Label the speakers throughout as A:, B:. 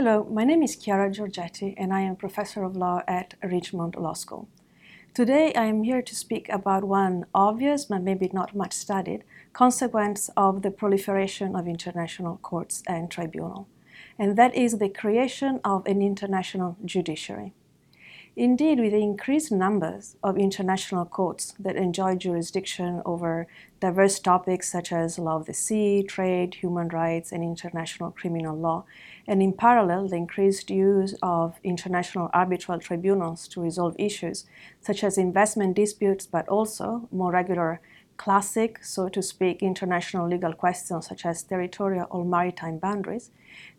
A: Hello, my name is Chiara Giorgetti and I am professor of law at Richmond Law School. Today I am here to speak about one obvious but maybe not much studied consequence of the proliferation of international courts and tribunals, and that is the creation of an international judiciary. Indeed, with the increased numbers of international courts that enjoy jurisdiction over diverse topics such as law of the sea, trade, human rights, and international criminal law, and in parallel, the increased use of international arbitral tribunals to resolve issues such as investment disputes, but also more regular classic, so to speak, international legal questions such as territorial or maritime boundaries,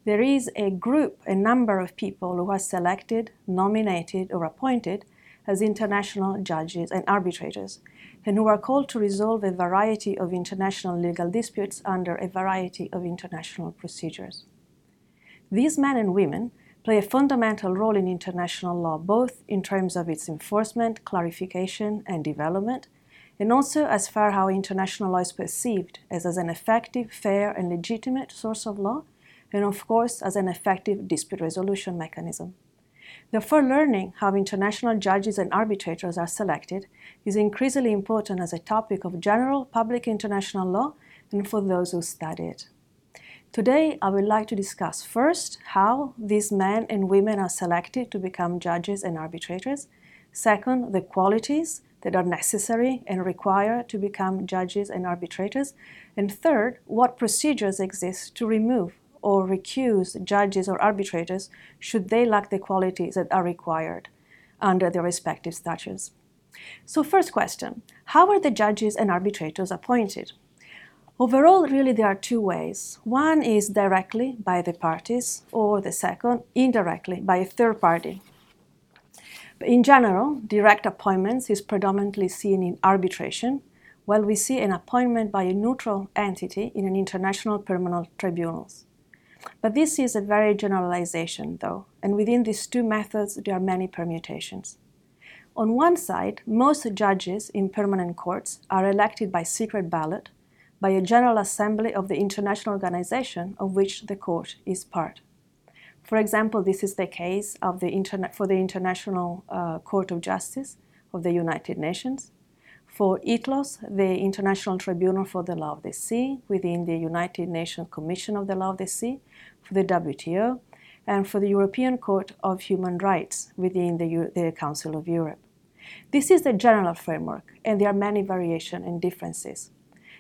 A: there is a group, a number of people who are selected, nominated, or appointed as international judges and arbitrators, and who are called to resolve a variety of international legal disputes under a variety of international procedures. These men and women play a fundamental role in international law, both in terms of its enforcement, clarification, and development, and also as far how international law is perceived as, as an effective, fair, and legitimate source of law, and of course as an effective dispute resolution mechanism. Therefore, learning how international judges and arbitrators are selected is increasingly important as a topic of general public international law and for those who study it. Today, I would like to discuss first how these men and women are selected to become judges and arbitrators, second, the qualities that are necessary and required to become judges and arbitrators, and third, what procedures exist to remove or recuse judges or arbitrators should they lack the qualities that are required under their respective statutes. So, first question How are the judges and arbitrators appointed? Overall, really, there are two ways. One is directly by the parties, or the second, indirectly by a third party, But in general, direct appointments is predominantly seen in arbitration, while we see an appointment by a neutral entity in an international permanent tribunals. But this is a very generalization, though, and within these two methods there are many permutations. On one side, most judges in permanent courts are elected by secret ballot by a General Assembly of the international organization of which the court is part. For example, this is the case of the interna- for the International uh, Court of Justice of the United Nations, for ITLOS, the International Tribunal for the Law of the Sea within the United Nations Commission of the Law of the Sea, for the WTO, and for the European Court of Human Rights within the, the Council of Europe. This is the general framework, and there are many variations and differences.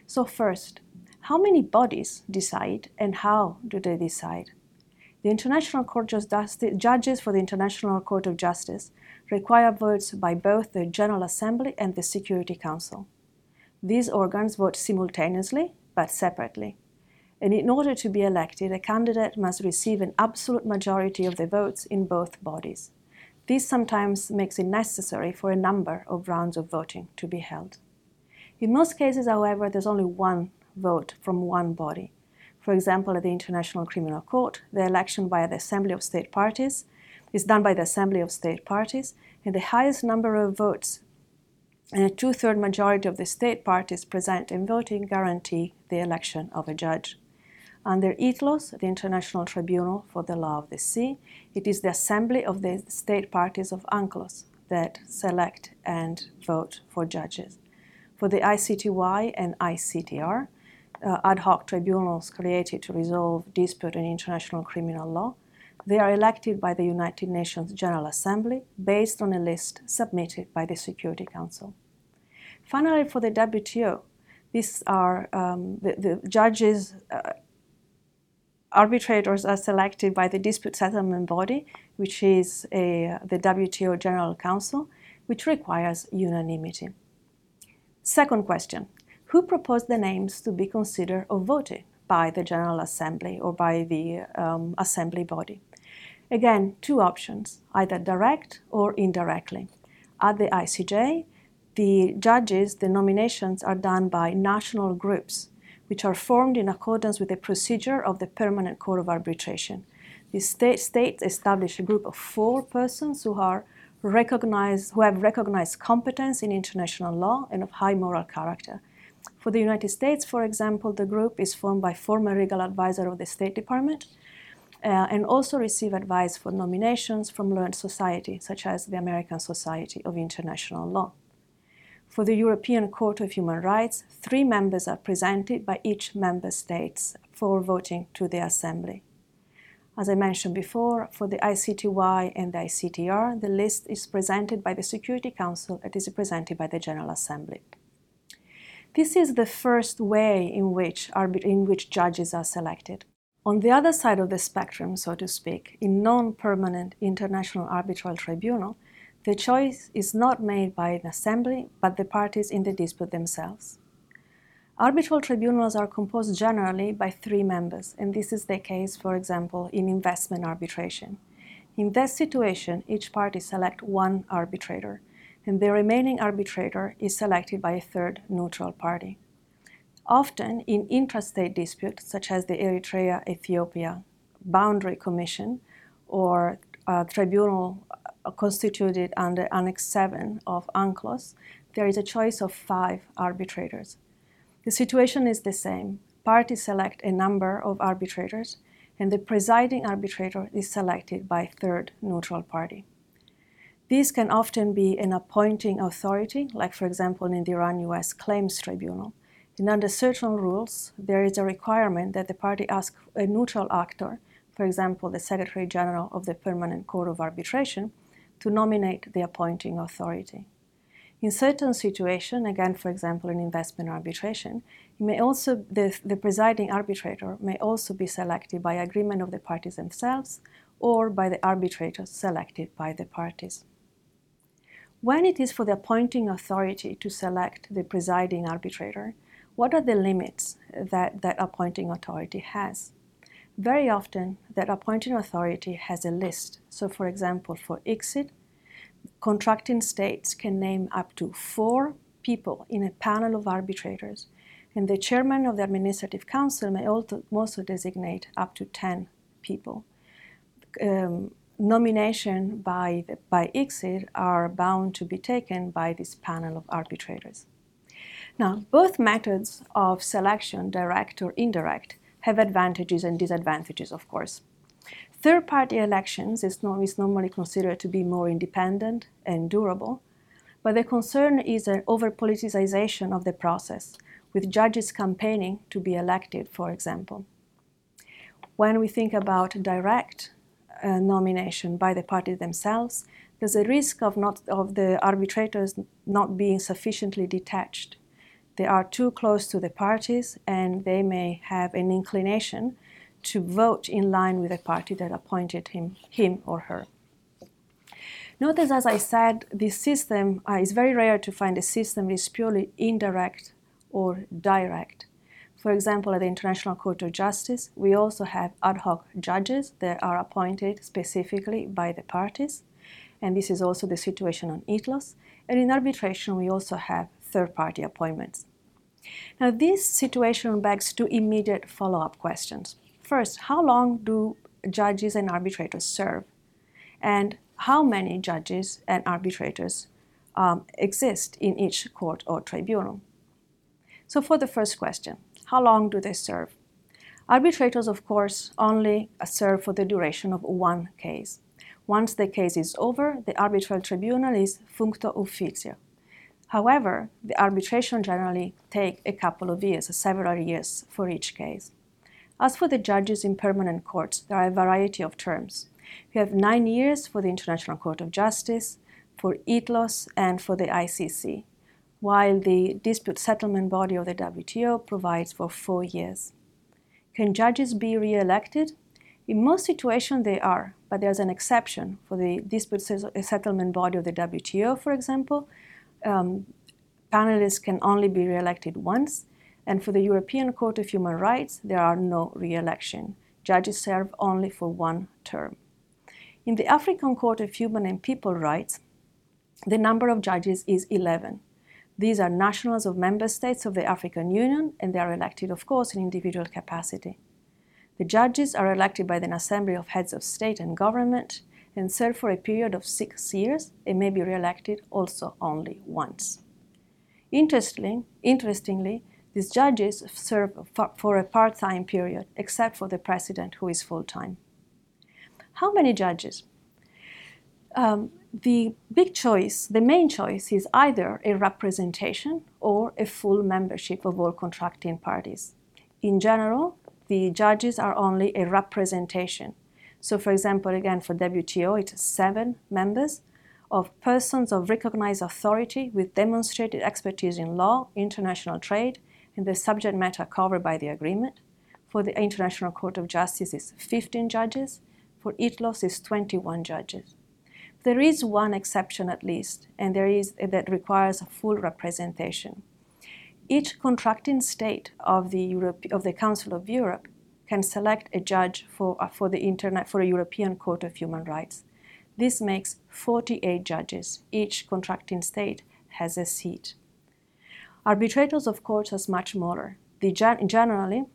A: So, first, how many bodies decide and how do they decide? The International Court of Justice, judges for the International Court of Justice require votes by both the General Assembly and the Security Council. These organs vote simultaneously but separately. And in order to be elected, a candidate must receive an absolute majority of the votes in both bodies. This sometimes makes it necessary for a number of rounds of voting to be held. In most cases, however, there's only one vote from one body. For example, at the International Criminal Court, the election by the Assembly of State Parties is done by the Assembly of State Parties, and the highest number of votes and a two third majority of the state parties present in voting guarantee the election of a judge. Under ITLOS, the International Tribunal for the Law of the Sea, it is the Assembly of the State Parties of UNCLOS that select and vote for judges. For the ICTY and ICTR, uh, ad hoc tribunals created to resolve dispute in international criminal law. They are elected by the United Nations General Assembly based on a list submitted by the Security Council. Finally, for the WTO, these are um, the, the, judges, uh, arbitrators are selected by the dispute settlement body, which is a, the WTO General Council, which requires unanimity. Second question who proposed the names to be considered or voted by the General Assembly or by the um, Assembly body. Again, two options, either direct or indirectly. At the ICJ, the judges, the nominations are done by national groups, which are formed in accordance with the procedure of the Permanent Court of Arbitration. The state, states establish a group of four persons who are recognized, who have recognized competence in international law and of high moral character. For the United States, for example, the group is formed by former legal advisor of the State Department, uh, and also receive advice for nominations from learned society, such as the American Society of International Law. For the European Court of Human Rights, three members are presented by each member state for voting to the Assembly. As I mentioned before, for the ICTY and the ICTR, the list is presented by the Security Council and is presented by the General Assembly. This is the first way in which, in which judges are selected. On the other side of the spectrum, so to speak, in non permanent international arbitral tribunal, the choice is not made by an assembly, but the parties in the dispute themselves. Arbitral tribunals are composed generally by three members, and this is the case, for example, in investment arbitration. In that situation, each party selects one arbitrator, and the remaining arbitrator is selected by a third neutral party. Often, in intrastate disputes, such as the Eritrea Ethiopia Boundary Commission or a tribunal uh, constituted under Annex 7 of UNCLOS, there is a choice of five arbitrators. The situation is the same. Parties select a number of arbitrators, and the presiding arbitrator is selected by a third neutral party. These can often be an appointing authority, like, for example, in the Iran US Claims Tribunal, and under certain rules, there is a requirement that the party ask a neutral actor, for example, the Secretary General of the Permanent Court of Arbitration, to nominate the appointing authority. In certain situations, again, for example, in investment arbitration, may also, the, the presiding arbitrator may also be selected by agreement of the parties themselves or by the arbitrators selected by the parties. When it is for the appointing authority to select the presiding arbitrator, what are the limits that that appointing authority has? Very often, that appointing authority has a list. So, for example, for ICSID, contracting states can name up to four people in a panel of arbitrators, and the chairman of the administrative council may also designate up to 10 people. Um, nomination by, by ICSID are bound to be taken by this panel of arbitrators. Now, both methods of selection, direct or indirect, have advantages and disadvantages, of course. Third party elections is, is normally considered to be more independent and durable, but the concern is an over politicization of the process, with judges campaigning to be elected, for example. When we think about direct uh, nomination by the parties themselves, there's a risk of, not, of the arbitrators not being sufficiently detached they are too close to the parties and they may have an inclination to vote in line with the party that appointed him, him or her. Notice, as I said, this system uh, is very rare to find a system that is purely indirect or direct. For example, at the International Court of Justice, we also have ad hoc judges that are appointed specifically by the parties, and this is also the situation on ITLOS. And in arbitration, we also have third party appointments. Now, this situation begs two immediate follow up questions. First, how long do judges and arbitrators serve? And how many judges and arbitrators um, exist in each court or tribunal? So, for the first question, how long do they serve? Arbitrators, of course, only serve for the duration of one case. Once the case is over, the arbitral tribunal is functus officio, However, the arbitration generally take a couple of years, several years for each case. As for the judges in permanent courts, there are a variety of terms. We have nine years for the International Court of Justice, for ITLOS, and for the ICC, while the dispute settlement body of the WTO provides for four years. Can judges be re-elected? In most situations, they are, but there's an exception for the dispute settlement body of the WTO, for example, um, panelists can only be re-elected once, and for the European Court of Human Rights, there are no re-election. Judges serve only for one term. In the African Court of Human and People Rights, the number of judges is 11. These are nationals of member states of the African Union, and they are elected, of course, in individual capacity. The judges are elected by the Assembly of Heads of State and Government, and serve for a period of six years and may be re-elected also only once. Interestingly, interestingly these judges serve for a part-time period, except for the president who is full-time. How many judges? Um, the big choice, the main choice, is either a representation or a full membership of all contracting parties. In general, the judges are only a representation. So, for example, again for WTO, it's seven members of persons of recognized authority with demonstrated expertise in law, international trade, and the subject matter covered by the agreement. For the International Court of Justice, it's 15 judges. For ITLOS, it's 21 judges. There is one exception at least, and there is that requires a full representation. Each contracting state of the, Europe, of the Council of Europe can select a judge for, uh, for, the internet, for a European Court of Human Rights. This makes 48 judges. Each contracting state has a seat. Arbitrators, of course, are much smaller. The, generally,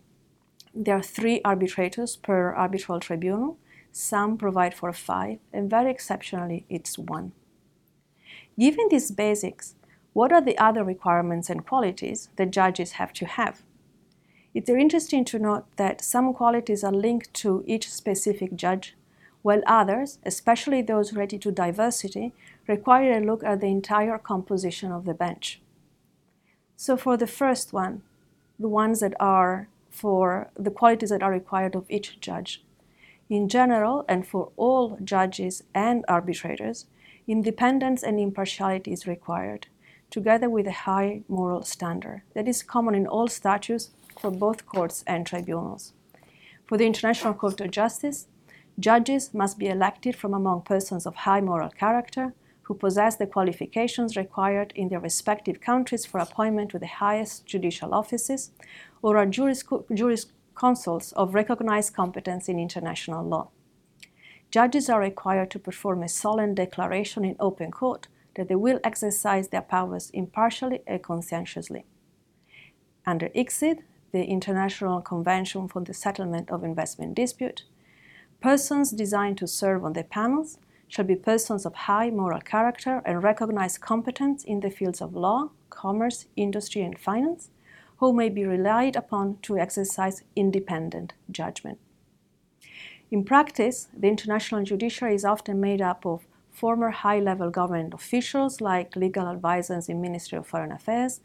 A: there are three arbitrators per arbitral tribunal, some provide for five, and very exceptionally, it's one. Given these basics, what are the other requirements and qualities that judges have to have? It's interesting to note that some qualities are linked to each specific judge, while others, especially those related to diversity, require a look at the entire composition of the bench. So, for the first one, the ones that are for the qualities that are required of each judge, in general, and for all judges and arbitrators, independence and impartiality is required, together with a high moral standard that is common in all statutes for both courts and tribunals. For the International Court of Justice, judges must be elected from among persons of high moral character who possess the qualifications required in their respective countries for appointment to the highest judicial offices or are juris, juris consuls of recognized competence in international law. Judges are required to perform a solemn declaration in open court that they will exercise their powers impartially and conscientiously. Under ICSID, the International Convention for the Settlement of Investment Dispute, persons designed to serve on the panels shall be persons of high moral character and recognized competence in the fields of law, commerce, industry, and finance, who may be relied upon to exercise independent judgment. In practice, the international judiciary is often made up of former high-level government officials like legal advisors in Ministry of Foreign Affairs,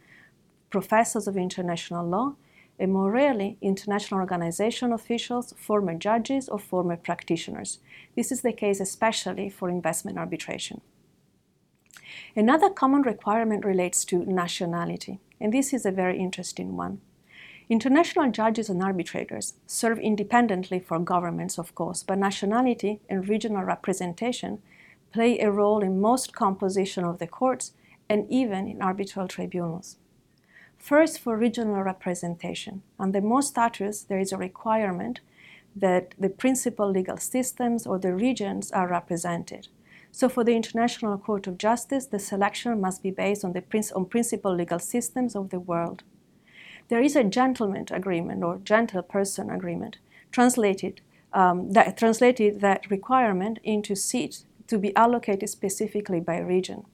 A: professors of international law, and more rarely, international organization officials, former judges, or former practitioners. This is the case especially for investment arbitration. Another common requirement relates to nationality and this is a very interesting one. International judges and arbitrators serve independently for governments, of course, but nationality and regional representation play a role in most composition of the courts and even in arbitral tribunals. First, for regional representation. Under most statutes, there is a requirement that the principal legal systems or the regions are represented. So for the International Court of Justice, the selection must be based on the on principal legal systems of the world. There is a gentleman agreement or gentle person agreement translated um, that translated that requirement into seats to be allocated specifically by region.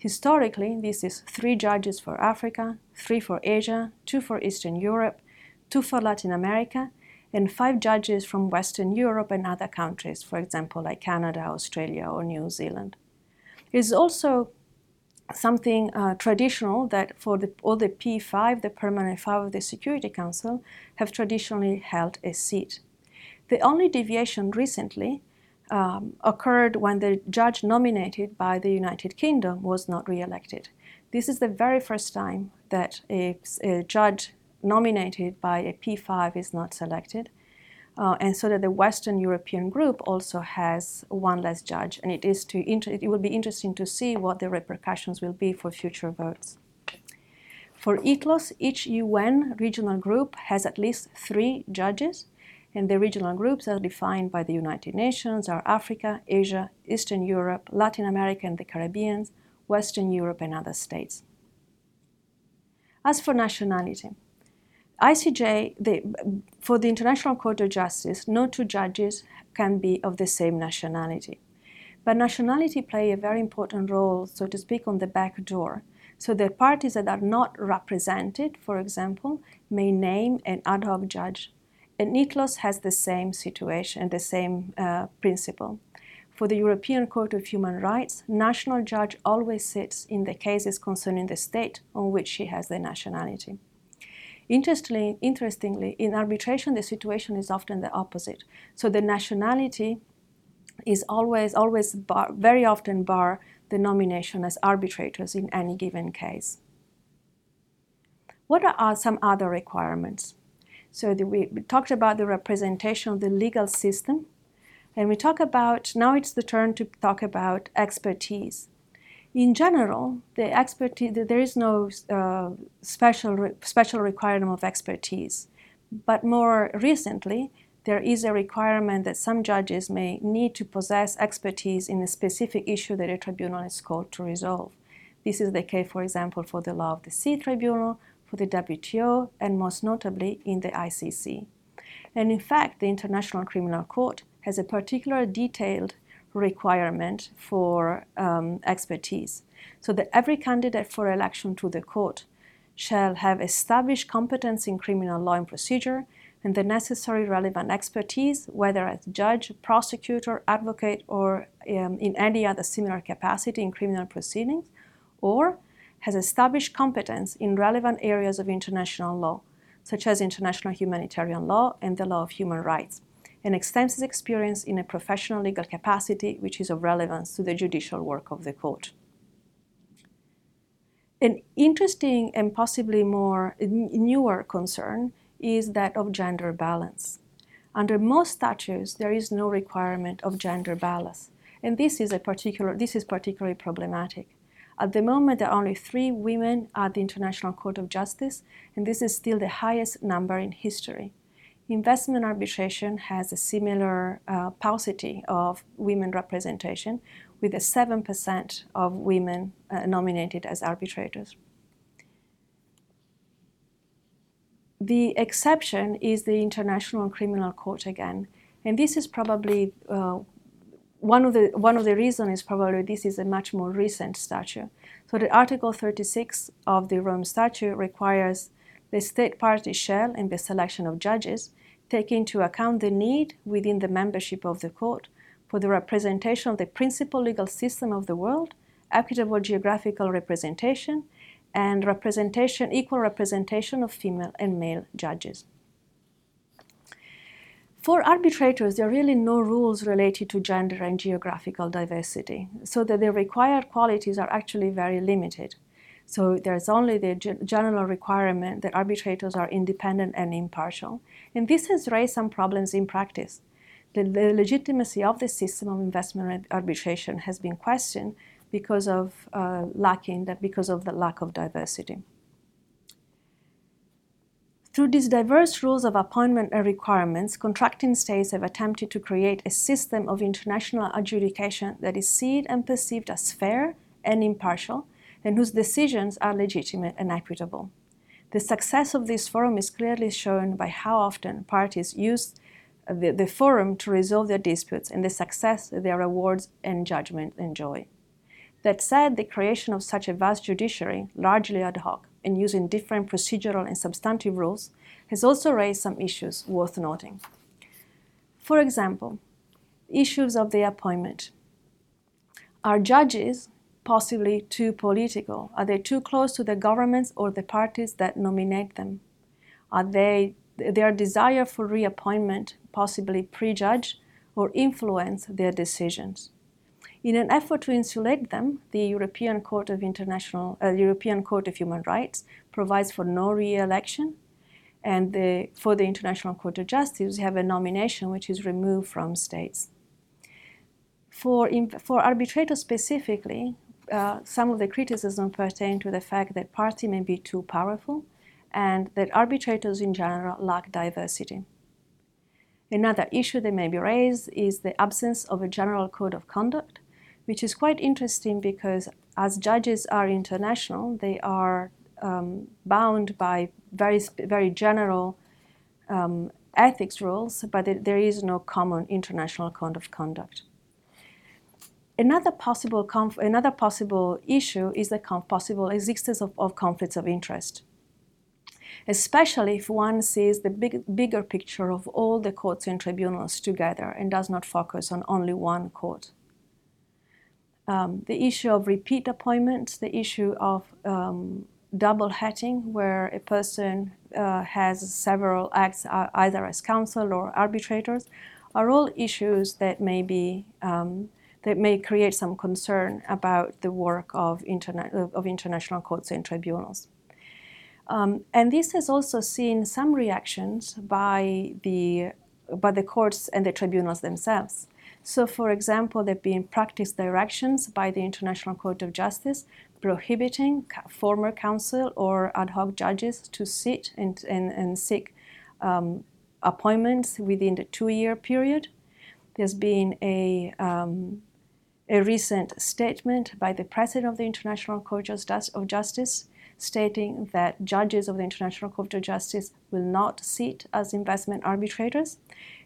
A: Historically, this is three judges for Africa, three for Asia, two for Eastern Europe, two for Latin America, and five judges from Western Europe and other countries, for example, like Canada, Australia, or New Zealand. It is also something uh, traditional that for the, all the P5, the permanent five of the Security Council, have traditionally held a seat. The only deviation recently um, occurred when the judge nominated by the United Kingdom was not re-elected. This is the very first time that a, a judge nominated by a P5 is not selected. Uh, and so that the Western European group also has one less judge, and it is to inter- it will be interesting to see what the repercussions will be for future votes. For ITLOS, each UN regional group has at least three judges, and the regional groups are defined by the United Nations are Africa, Asia, Eastern Europe, Latin America and the Caribbean, Western Europe, and other states. As for nationality, ICJ, the, for the International Court of Justice, no two judges can be of the same nationality. But nationality play a very important role, so to speak, on the back door. So the parties that are not represented, for example, may name an ad hoc judge. And ITLOS has the same situation, the same uh, principle. For the European Court of Human Rights, national judge always sits in the cases concerning the state on which she has the nationality. Interestingly, interestingly, in arbitration, the situation is often the opposite. So the nationality is always, always bar, very often bar the nomination as arbitrators in any given case. What are some other requirements? So the, we, talked about the representation of the legal system, and we talk about, now it's the turn to talk about expertise. In general, the expertise, there is no uh, special, special requirement of expertise. But more recently, there is a requirement that some judges may need to possess expertise in a specific issue that a tribunal is called to resolve. This is the case, for example, for the Law of the Sea Tribunal, for the WTO, and most notably in the ICC. And in fact, the International Criminal Court has a particular detailed requirement for um, expertise, so that every candidate for election to the court shall have established competence in criminal law and procedure and the necessary relevant expertise, whether as judge, prosecutor, advocate, or um, in any other similar capacity in criminal proceedings, or has established competence in relevant areas of international law, such as international humanitarian law and the law of human rights, and extensive experience in a professional legal capacity which is of relevance to the judicial work of the court. An interesting and possibly more newer concern is that of gender balance. Under most statutes, there is no requirement of gender balance, and this is, particular, this is particularly problematic. At the moment, there are only three women at the International Court of Justice, and this is still the highest number in history. Investment arbitration has a similar uh, paucity of women representation, with a 7% of women uh, nominated as arbitrators. The exception is the International Criminal Court again, and this is probably uh, one of the one of the reasons is probably this is a much more recent statute. So the Article 36 of the Rome Statute requires the state party shall, in the selection of judges, take into account the need within the membership of the court for the representation of the principal legal system of the world, equitable geographical representation, and representation, equal representation of female and male judges. For arbitrators, there are really no rules related to gender and geographical diversity, so that the required qualities are actually very limited. So there's only the general requirement that arbitrators are independent and impartial. And this has raised some problems in practice. The, the legitimacy of the system of investment arbitration has been questioned because of uh, lacking that because of the lack of diversity. Through these diverse rules of appointment and requirements, contracting states have attempted to create a system of international adjudication that is seen and perceived as fair and impartial, and whose decisions are legitimate and equitable. The success of this forum is clearly shown by how often parties use the, the forum to resolve their disputes and the success their awards and judgment enjoy. That said, the creation of such a vast judiciary, largely ad hoc, and using different procedural and substantive rules, has also raised some issues worth noting. For example, issues of the appointment. Are judges possibly too political? Are they too close to the governments or the parties that nominate them? Are they their desire for reappointment possibly prejudge or influence their decisions? In an effort to insulate them, the European Court of International, uh, European Court of Human Rights provides for no re-election, and the, for the International Court of Justice, we have a nomination which is removed from states. For, for arbitrators specifically, uh, some of the criticism pertain to the fact that party may be too powerful and that arbitrators in general lack diversity. Another issue that may be raised is the absence of a general code of conduct which is quite interesting because as judges are international, they are um, bound by very, very general um, ethics rules, but it, there is no common international code of conduct. Another possible, another possible issue is the possible existence of, of conflicts of interest. especially if one sees the big, bigger picture of all the courts and tribunals together and does not focus on only one court. Um, the issue of repeat appointments, the issue of um, double hatting, where a person uh, has several acts uh, either as counsel or arbitrators, are all issues that may be um, that may create some concern about the work of, interna- of international courts and tribunals. Um, and this has also seen some reactions by the, by the courts and the tribunals themselves. So, for example, there have been practice directions by the International Court of Justice prohibiting former counsel or ad hoc judges to sit and, and, and seek um, appointments within the two year period. There's been a, um, a recent statement by the President of the International Court of Justice stating that judges of the International Court of Justice will not sit as investment arbitrators.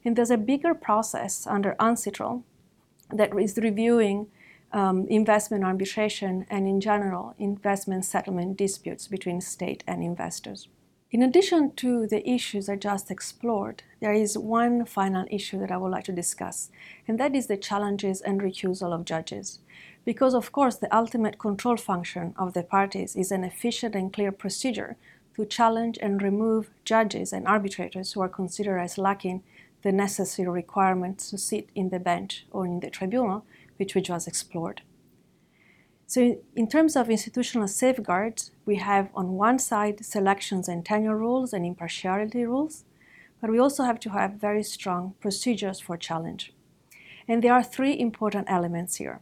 A: And there's a bigger process under UNCITRAL that is reviewing um, investment arbitration and, in general, investment settlement disputes between state and investors. In addition to the issues I just explored, there is one final issue that I would like to discuss, and that is the challenges and recusal of judges. Because, of course, the ultimate control function of the parties is an efficient and clear procedure to challenge and remove judges and arbitrators who are considered as lacking the necessary requirements to sit in the bench or in the tribunal, which we just explored. So, in terms of institutional safeguards, we have on one side selections and tenure rules and impartiality rules, but we also have to have very strong procedures for challenge. And there are three important elements here.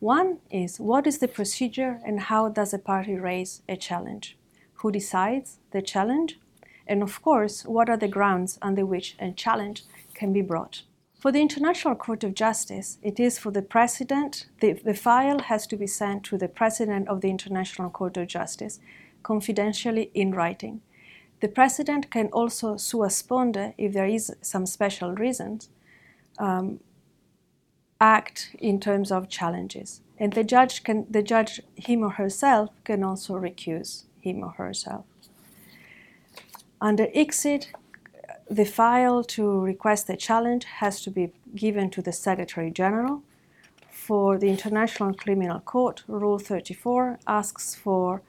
A: One is what is the procedure and how does a party raise a challenge? Who decides the challenge? And of course, what are the grounds under which a challenge can be brought? For the International Court of Justice, it is for the President, the, the file has to be sent to the President of the International Court of Justice, confidentially in writing. The President can also sua sponte, if there is some special reasons, um, act in terms of challenges. And the judge, can, the judge, him or herself, can also recuse him or herself. Under ICSID, the file to request a challenge has to be given to the Secretary General. For the International Criminal Court, Rule 34 asks for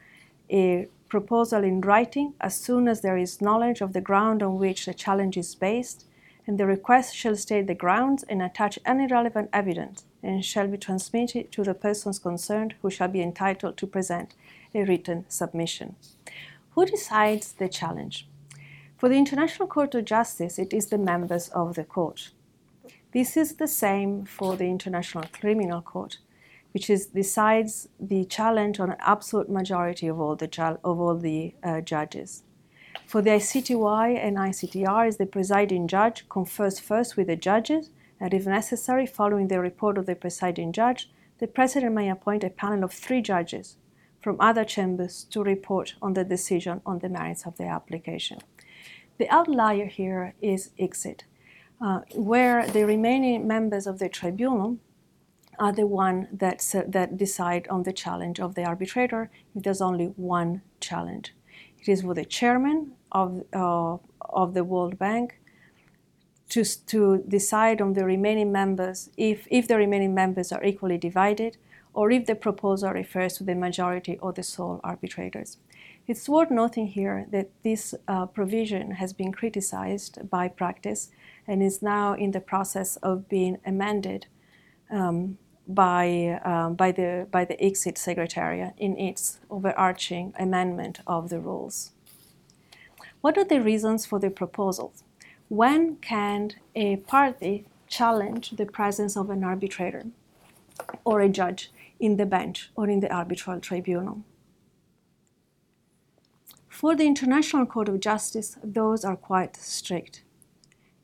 A: a proposal in writing as soon as there is knowledge of the ground on which the challenge is based, and the request shall state the grounds and attach any relevant evidence and shall be transmitted to the persons concerned who shall be entitled to present a written submission. Who decides the challenge? For the International Court of Justice, it is the members of the court. This is the same for the International Criminal Court, which is decides the challenge on an absolute majority of all the, of all the uh, judges. For the ICTY and ICTR, the presiding judge confers first with the judges, and if necessary, following the report of the presiding judge, the president may appoint a panel of three judges from other chambers to report on the decision on the merits of the application. The outlier here is ICSID, uh, where the remaining members of the tribunal are the one that, uh, that decide on the challenge of the arbitrator if there's only one challenge. It is for the chairman of, uh, of the World Bank to, to decide on the remaining members if, if the remaining members are equally divided or if the proposal refers to the majority or the sole arbitrators. It's worth noting here that this uh, provision has been criticized by practice and is now in the process of being amended um, by, um, by, the, by the ICSID Secretariat in its overarching amendment of the rules. What are the reasons for the proposal? When can a party challenge the presence of an arbitrator or a judge in the bench or in the arbitral tribunal? For the International Court of Justice, those are quite strict.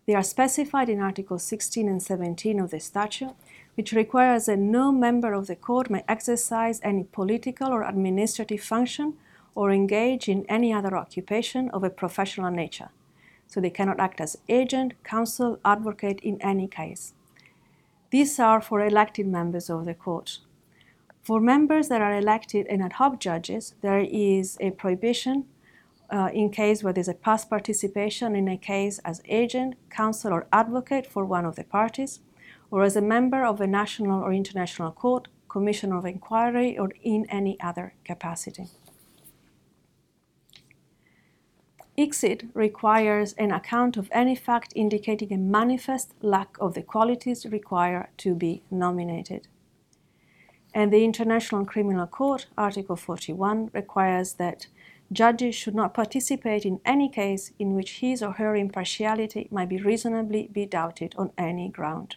A: They are specified in Articles 16 and 17 of the statute, which requires that no member of the court may exercise any political or administrative function or engage in any other occupation of a professional nature. So they cannot act as agent, counsel, advocate in any case. These are for elected members of the court. For members that are elected and ad hoc judges, there is a prohibition uh, in case where there's a past participation in a case as agent, counsel, or advocate for one of the parties, or as a member of a national or international court, commission of inquiry, or in any other capacity. ICSID requires an account of any fact indicating a manifest lack of the qualities required to be nominated. And the International Criminal Court, Article 41, requires that judges should not participate in any case in which his or her impartiality might be reasonably be doubted on any ground.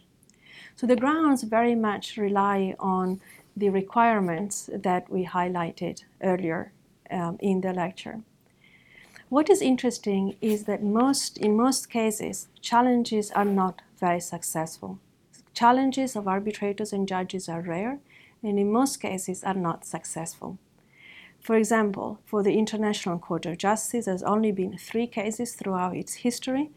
A: So the grounds very much rely on the requirements that we highlighted earlier um, in the lecture. What is interesting is that most, in most cases, challenges are not very successful. Challenges of arbitrators and judges are rare, and in most cases are not successful. For example, for the International Court of Justice, there's only been three cases throughout its history,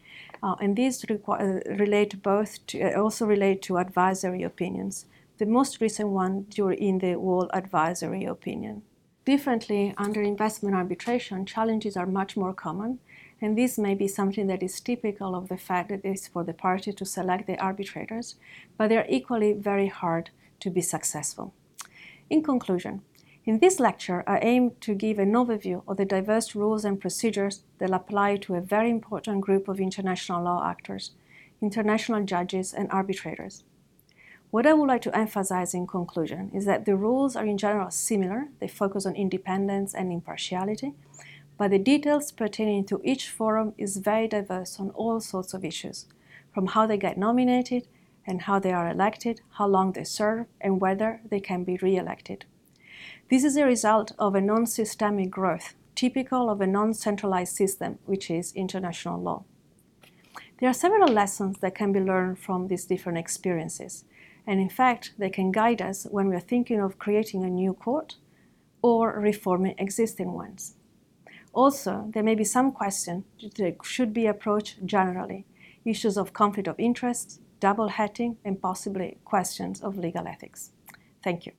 A: uh, and these require, relate both to, uh, also relate to advisory opinions. The most recent one in the Wall Advisory Opinion. Differently, under investment arbitration, challenges are much more common, and this may be something that is typical of the fact that it is for the party to select the arbitrators, but they are equally very hard to be successful. In conclusion, in this lecture, I aim to give an overview of the diverse rules and procedures that apply to a very important group of international law actors, international judges and arbitrators. What I would like to emphasize in conclusion is that the rules are in general similar, they focus on independence and impartiality, but the details pertaining to each forum is very diverse on all sorts of issues, from how they get nominated and how they are elected, how long they serve, and whether they can be re-elected. This is a result of a non-systemic growth, typical of a non-centralized system, which is international law. There are several lessons that can be learned from these different experiences, and in fact, they can guide us when we are thinking of creating a new court or reforming existing ones. Also, there may be some questions that should be approached generally, issues of conflict of interest, double hatting, and possibly questions of legal ethics. Thank you.